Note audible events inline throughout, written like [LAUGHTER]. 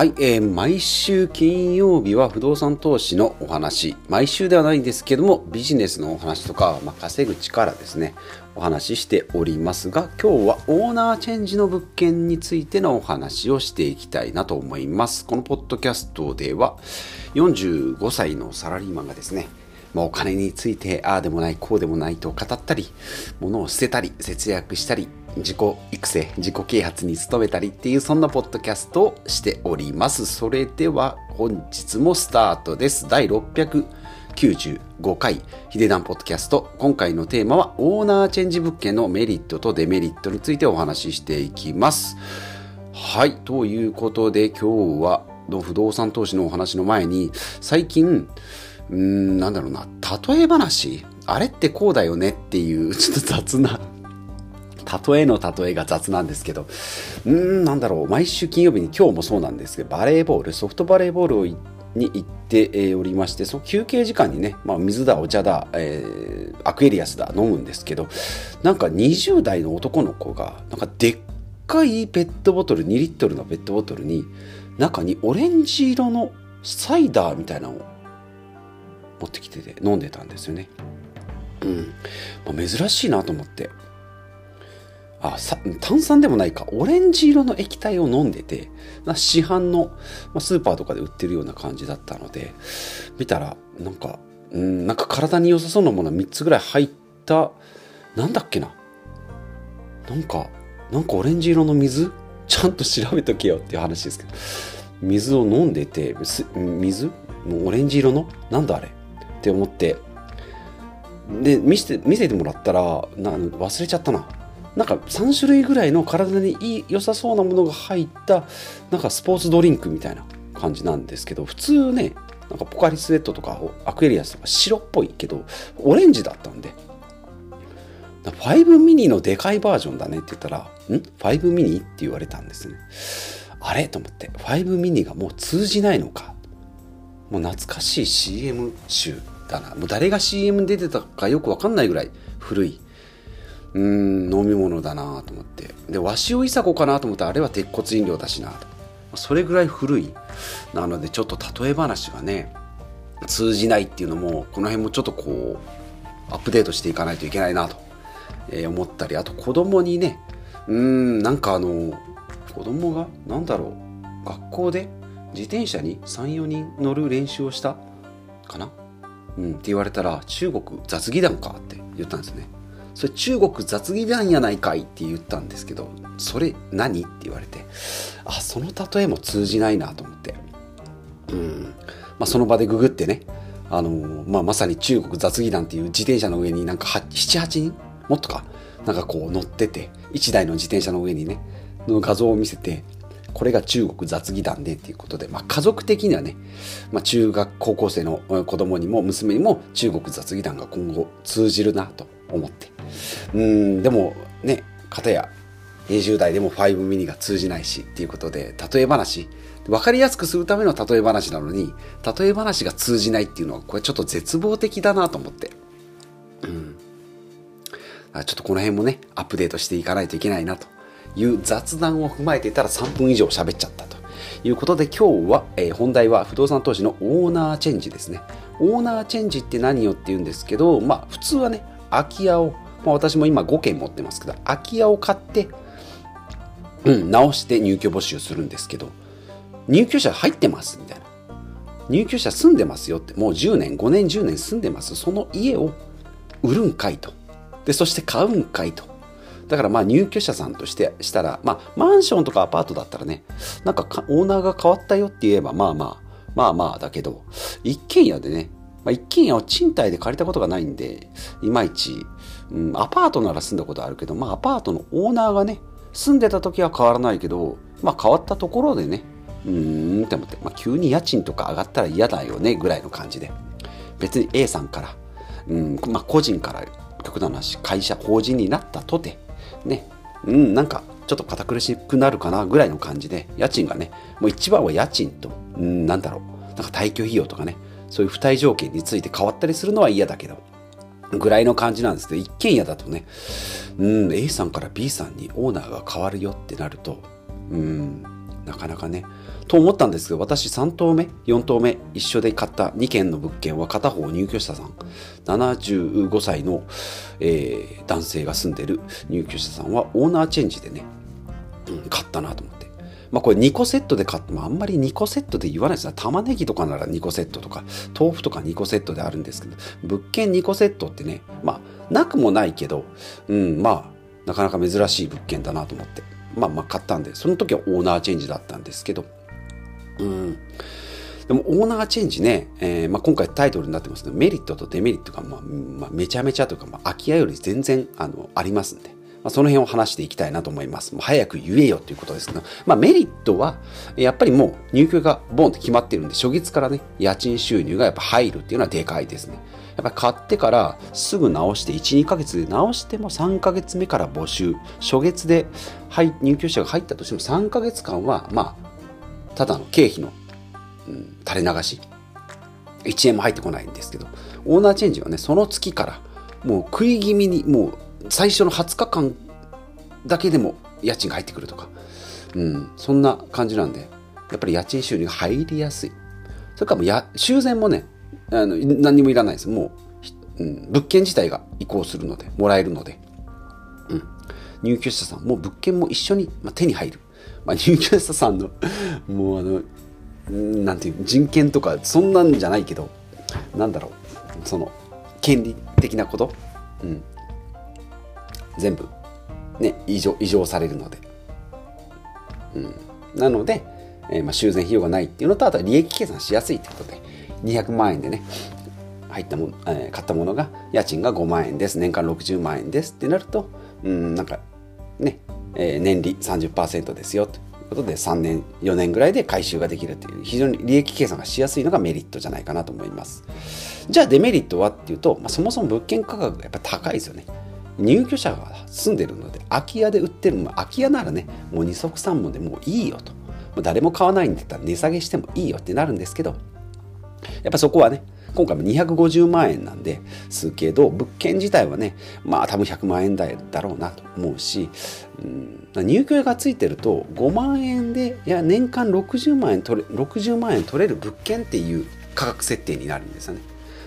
はい、えー毎週金曜日は不動産投資のお話、毎週ではないんですけども、ビジネスのお話とか、まあ、稼ぐ力ですね、お話ししておりますが、今日はオーナーチェンジの物件についてのお話をしていきたいなと思います。このポッドキャストでは、45歳のサラリーマンがですね、まあ、お金についてああでもないこうでもないと語ったり物を捨てたり節約したり自己育成自己啓発に努めたりっていうそんなポッドキャストをしております。それでは本日もスタートです。第695回ヒデダンポッドキャスト。今回のテーマはオーナーチェンジ物件のメリットとデメリットについてお話ししていきます。はいということで今日はの不動産投資のお話の前に最近うーん、なんだろうな、例え話？あれってこうだよねっていう、[LAUGHS] ちょっと雑な、例えの例えが雑なんですけど、うーん、なんだろう、毎週金曜日に今日もそうなんですけど、バレーボール、ソフトバレーボールをに行っておりまして、その休憩時間にね、まあ、水だ、お茶だ、えーアクエリアスだ、飲むんですけど、なんか20代の男の子が、なんかでっかいペットボトル、2リットルのペットボトルに、中にオレンジ色のサイダーみたいなのを持ってきてて飲んでたんですよね。うん。まあ、珍しいなと思って。あ、さ、炭酸でもないか。オレンジ色の液体を飲んでて、な市販の、まあ、スーパーとかで売ってるような感じだったので、見たら、なんか、うん、なんか体に良さそうなもの3つぐらい入った、なんだっけな。なんか、なんかオレンジ色の水？ちゃんと調べとけよっていう話ですけど。水を飲んでて、水？もうオレンジ色の？なんだあれ？って思って。で見せて見せてもらったらな忘れちゃったな。なんか3種類ぐらいの体にいい良さそうなものが入ったなんかスポーツドリンクみたいな感じなんですけど普通ねなんかポカリスエットとかアクエリアスとか白っぽいけどオレンジだったんで。5ミニのでかいバージョンだねって言ったら「ん ?5 ミニ?」って言われたんですね。あれ？と思って。5ミニがもう通じないのか。もう懐かしい CM 集。だな。もう誰が CM に出てたかよくわかんないぐらい古い。うん、飲み物だなと思って。で、鷲尾いさ子かなと思ったらあれは鉄骨飲料だしなと。それぐらい古い。なのでちょっと例え話がね、通じないっていうのも、この辺もちょっとこう、アップデートしていかないといけないなと、えー思ったり、あと子供にね、うん、なんかあの、子供が、なんだろう、学校で自転車に34人乗る練習をしたかなうん。って言われたら中国雑技団かって言ったんですね。それ中国雑技団やないかいって言ったんですけどそれ何って言われてあその例えも通じないなと思って。うん。まあその場でググってねあのまあ、まさに中国雑技団っていう自転車の上になんか78人？もっとか？なんかこう乗ってて1台の自転車の上にねの画像を見せてこれが中国雑技団でっていうことで、まあ、家族的にはね、まあ、中学高校生の子供にも娘にも中国雑技団が今後通じるなと思って。うんでもね片や20代でも5ミニが通じないしっていうことで例え話。分かりやすくするための例え話なのに例え話が通じないっていうのはこれちょっと絶望的だなと思って。うん。ちょっとこの辺もねアップデートしていかないといけないなと。いう雑談を踏まえていたら3分以上喋っちゃったということで今日は、えー本題は不動産投資のオーナーチェンジですね。オーナーチェンジって何よって言うんですけどまあ普通はね空き家を、まあ、私も今5軒持ってますけど空き家を買ってうん直して入居募集するんですけど入居者入ってますみたいな。入居者住んでますよってもう10年5年10年住んでます。その家を売るんかいと。でそして買うんかいと。だからまあ入居者さんとしてしたら、まあマンションとかアパートだったらね、なんかオーナーが変わったよって言えばまあまあ、まあまあだけど、一軒家でね、まあ、一軒家を賃貸で借りたことがないんで、いまいち、うん、アパートなら住んだことあるけど、まあアパートのオーナーがね、住んでた時は変わらないけど、まあ変わったところでね、うーんって思って、まあ急に家賃とか上がったら嫌だよねぐらいの感じで、別に A さんから、うん、まあ個人から極端な話、会社、法人になったとて、ね、うん、なんかちょっと堅苦しくなるかなぐらいの感じで、家賃がね、もう一番は家賃と、うん、なんだろう、なんか退去費用とかね、そういう付帯条件について変わったりするのは嫌だけど、ぐらいの感じなんですけど、一軒家だとね、うん、A さんから B さんにオーナーが変わるよってなると、うん、なかなかね。と思ったんですけど、私3棟目、4棟目、一緒で買った2軒の物件は片方入居者さん、75歳の、えー、男性が住んでる入居者さんはオーナーチェンジでね、うん、買ったなと思って。まあこれ2個セットで買ってもあんまり2個セットで言わないですね。玉ねぎとかなら2個セットとか、豆腐とか2個セットであるんですけど、物件2個セットってね、まあなくもないけど、うん、まあなかなか珍しい物件だなと思って。まあまあ買ったんで、その時はオーナーチェンジだったんですけど、うん。でもオーナーチェンジね、えーまあ、今回タイトルになってますけど、メリットとデメリットが、まあまあ、めちゃめちゃというか、まあ、空き家より全然あのありますんで、まあ、その辺を話していきたいなと思います。もう早く言えよということですけど、まあ、メリットは、やっぱりもう入居がボンと決まってるんで、初月からね、家賃収入がやっぱ入るっていうのはでかいですね。やっぱ買ってからすぐ直して1、2ヶ月で直しても3ヶ月目から募集。初月で入居者が入ったとしても3ヶ月間は、まあ、ただの経費の、うん、垂れ流し1円も入ってこないんですけどオーナーチェンジはねその月からもう食い気味にもう最初の20日間だけでも家賃が入ってくるとか、うん、そんな感じなんでやっぱり家賃収入が入りやすい。それからもうや修繕もねあの何にもいらないです。もう、うん、物件自体が移行するのでもらえるので、うん、入居者さんも物件も一緒に、まあ、手に入る。まあ、入居者さんの [LAUGHS] もうあのなんていう人権とかそんなんじゃないけどなんだろう。その権利的なこと、うん、全部ね異常異常されるので、うん、なので、えー、まあ、修繕費用がないっていうのとあとは利益計算しやすいってことで200万円でね入ったも、えー、買ったものが家賃が5万円です年間60万円ですってなるとうんなんかねえー、年利30%ですよということで3年4年ぐらいで回収ができるという非常に利益計算がしやすいのがメリットじゃないかなと思います。じゃあデメリットはっていうと、まあ、そもそも物件価格がやっぱ高いですよね。入居者が住んでるので空き家で売ってる、まあ、空き家ならねもう二足三門でもういいよともう誰も買わないんだったら値下げしてもいいよってなるんですけどやっぱそこはね今回も250万円なんで、すけど、物件自体はね、まあ多分100万円台だろうなと思うし、うん、入居がついてると5万円で、いや、年間60万円取れ、60万円取れる物件っていう価格設定になるんですよね。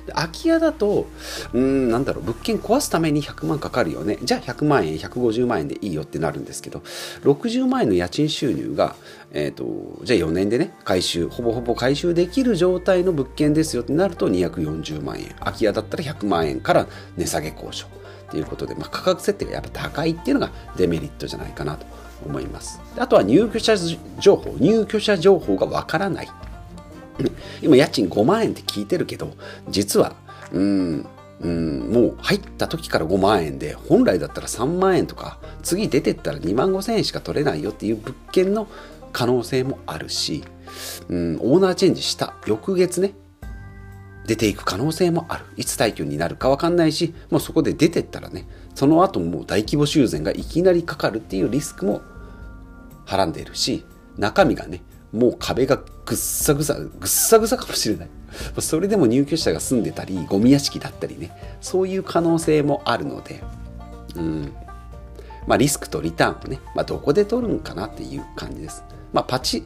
空き家だと、うん、なんだろう、物件壊すために100万かかるよね。じゃあ100万円、150万円でいいよってなるんですけど、60万円の家賃収入が、えっ、ー、と、じゃあ4年でね、回収、ほぼほぼ回収できる状態の物件ですよってなると240万円。空き家だったら100万円から値下げ交渉。ということで、まあ、価格設定がやっぱ高いっていうのがデメリットじゃないかなと思います。あとは入居者情報、入居者情報がわからない。今家賃5万円って聞いてるけど実はうんうんもう入った時から5万円で本来だったら3万円とか次出てったら2万5千円しか取れないよっていう物件の可能性もあるし、うん、オーナーチェンジした翌月ね出ていく可能性もある。いつ退去になるか分かんないしもうそこで出てったらねその後もう大規模修繕がいきなりかかるっていうリスクもはらんでいるし中身がねもう壁がぐっさぐさぐっさぐさかもしれない。それでも入居者が住んでたりゴミ屋敷だったりね。そういう可能性もあるので。うん。まあリスクとリターンをね、まあ、どこで取るんかなっていう感じです。まあパチ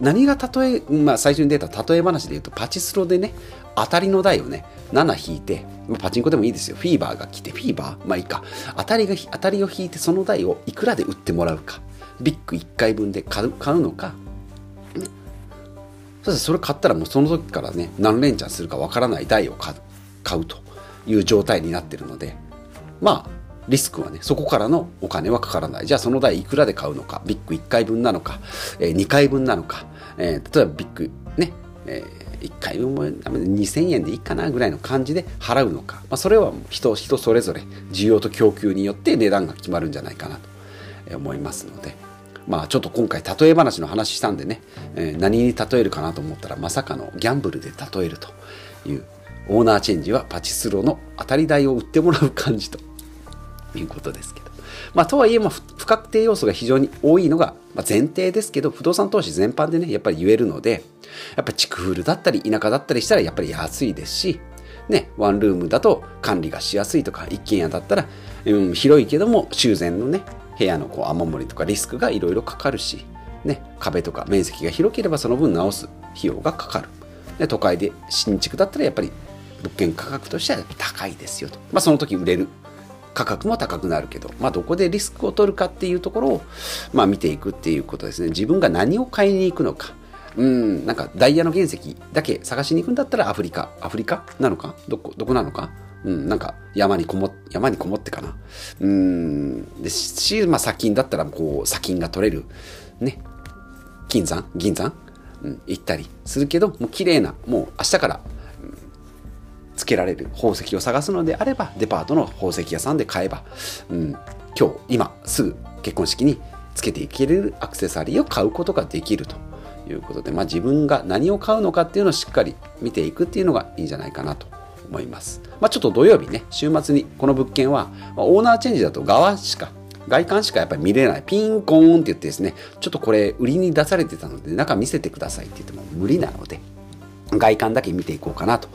何が例え、まあ、最初に出た例え話で言うとパチスロでね当たりの台をね7引いて、パチンコでもいいですよ。フィーバーが来てフィーバー？まあいいか。当たりが当たりを引いてその台をいくらで売ってもらうか。ビッグ1回分で買う買うのかそしてそれ買ったらもうその時からね何連チャンするかわからない台を買うという状態になってるのでまあリスクはねそこからのお金はかからない。じゃあその台いくらで買うのかビッグ1回分なのか、えー、2回分なのか、えー、例えばビッグね、えー、1回分も2000円でいいかなぐらいの感じで払うのか、まあ、それは人人それぞれ需要と供給によって値段が決まるんじゃないかなと思いますので。まあちょっと今回例え話の話したんでね、えー、何に例えるかなと思ったらまさかのギャンブルで例えるというオーナーチェンジはパチスロの当たり台を売ってもらう感じと [LAUGHS] いうことですけど。まあ、とはいえ、まあ、不確定要素が非常に多いのが、ま、前提ですけど、不動産投資全般でね、やっぱり言えるので、やっぱ地区フルだったり、田舎だったりしたらやっぱり安いですし、ね、ワンルームだと管理がしやすいとか、一軒家だったら、うん、広いけども修繕のね、部屋のこう雨漏りとかリスクがいろいろかかるし、ね、壁とか面積が広ければその分直す費用がかかる。で都会で新築だったらやっぱり物件価格としては高いですよと。まあ、その時売れる価格も高くなるけど、まあ、どこでリスクを取るかっていうところを、まあ、見ていくっていうことですね。自分が何を買いに行くのか。うん、なんかダイヤの原石だけ探しに行くんだったらアフリカ。アフリカ？なのか？どこ、どこなのか？うん、なんか山にこも山にこもってかな。うん、でし、まあ、砂金だったらこう砂金が取れる、ね、金山？銀山、うん、行ったりするけど、もう綺麗な、もう明日から、うん、つけられる宝石を探すのであれば、デパートの宝石屋さんで買えば、うん、今日、今すぐ結婚式につけていけるアクセサリーを買うことができると。いうことで、まあ、自分が何を買うのかっていうのをしっかり見ていくっていうのがいいんじゃないかなと思います。まあ、ちょっと土曜日ね、週末にこの物件は、まあ、オーナーチェンジだと側しか、外観しかやっぱり見れない。ピンコーンって言ってですね、ちょっとこれ売りに出されてたので中見せてくださいって言っても無理なので、外観だけ見ていこうかなと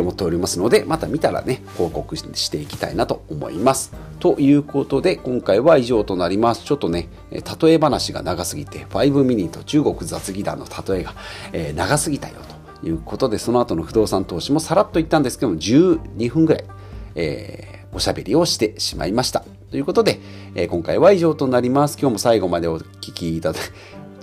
思っておりますので、また見たらね、報告していきたいなと思います。ということで、今回は以上となります。ちょっとね、例え話が長すぎて、5ミニと中国雑技団の例えが、え長すぎたよと。いうことで、その後の不動産投資もさらっと言ったんですけども、12分ぐらい、えー、おしゃべりをしてしまいました。ということで、えー、今回は以上となります。今日も最後までお聞きいただき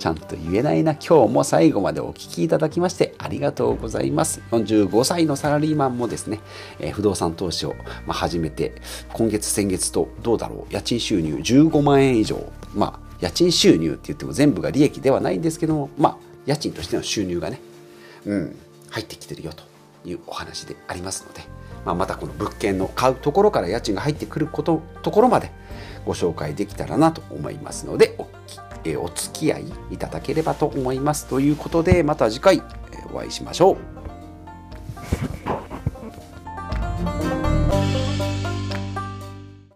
ちゃんと言えないな。今日も最後までお聞きいただきましてありがとうございます。45歳のサラリーマンもですね、えー、不動産投資を、ま、始めて、今月先月とどうだろう、家賃収入15万円以上、まあ、家賃収入って言っても全部が利益ではないんですけども、まあ、家賃としての収入がね、うん、入ってきてるよというお話でありますので、まあ、またこの物件の買うところから家賃が入ってくることところまでご紹介できたらなと思いますのでお聞きお付き合いいただければと思いますということでまた次回お会いしましょう。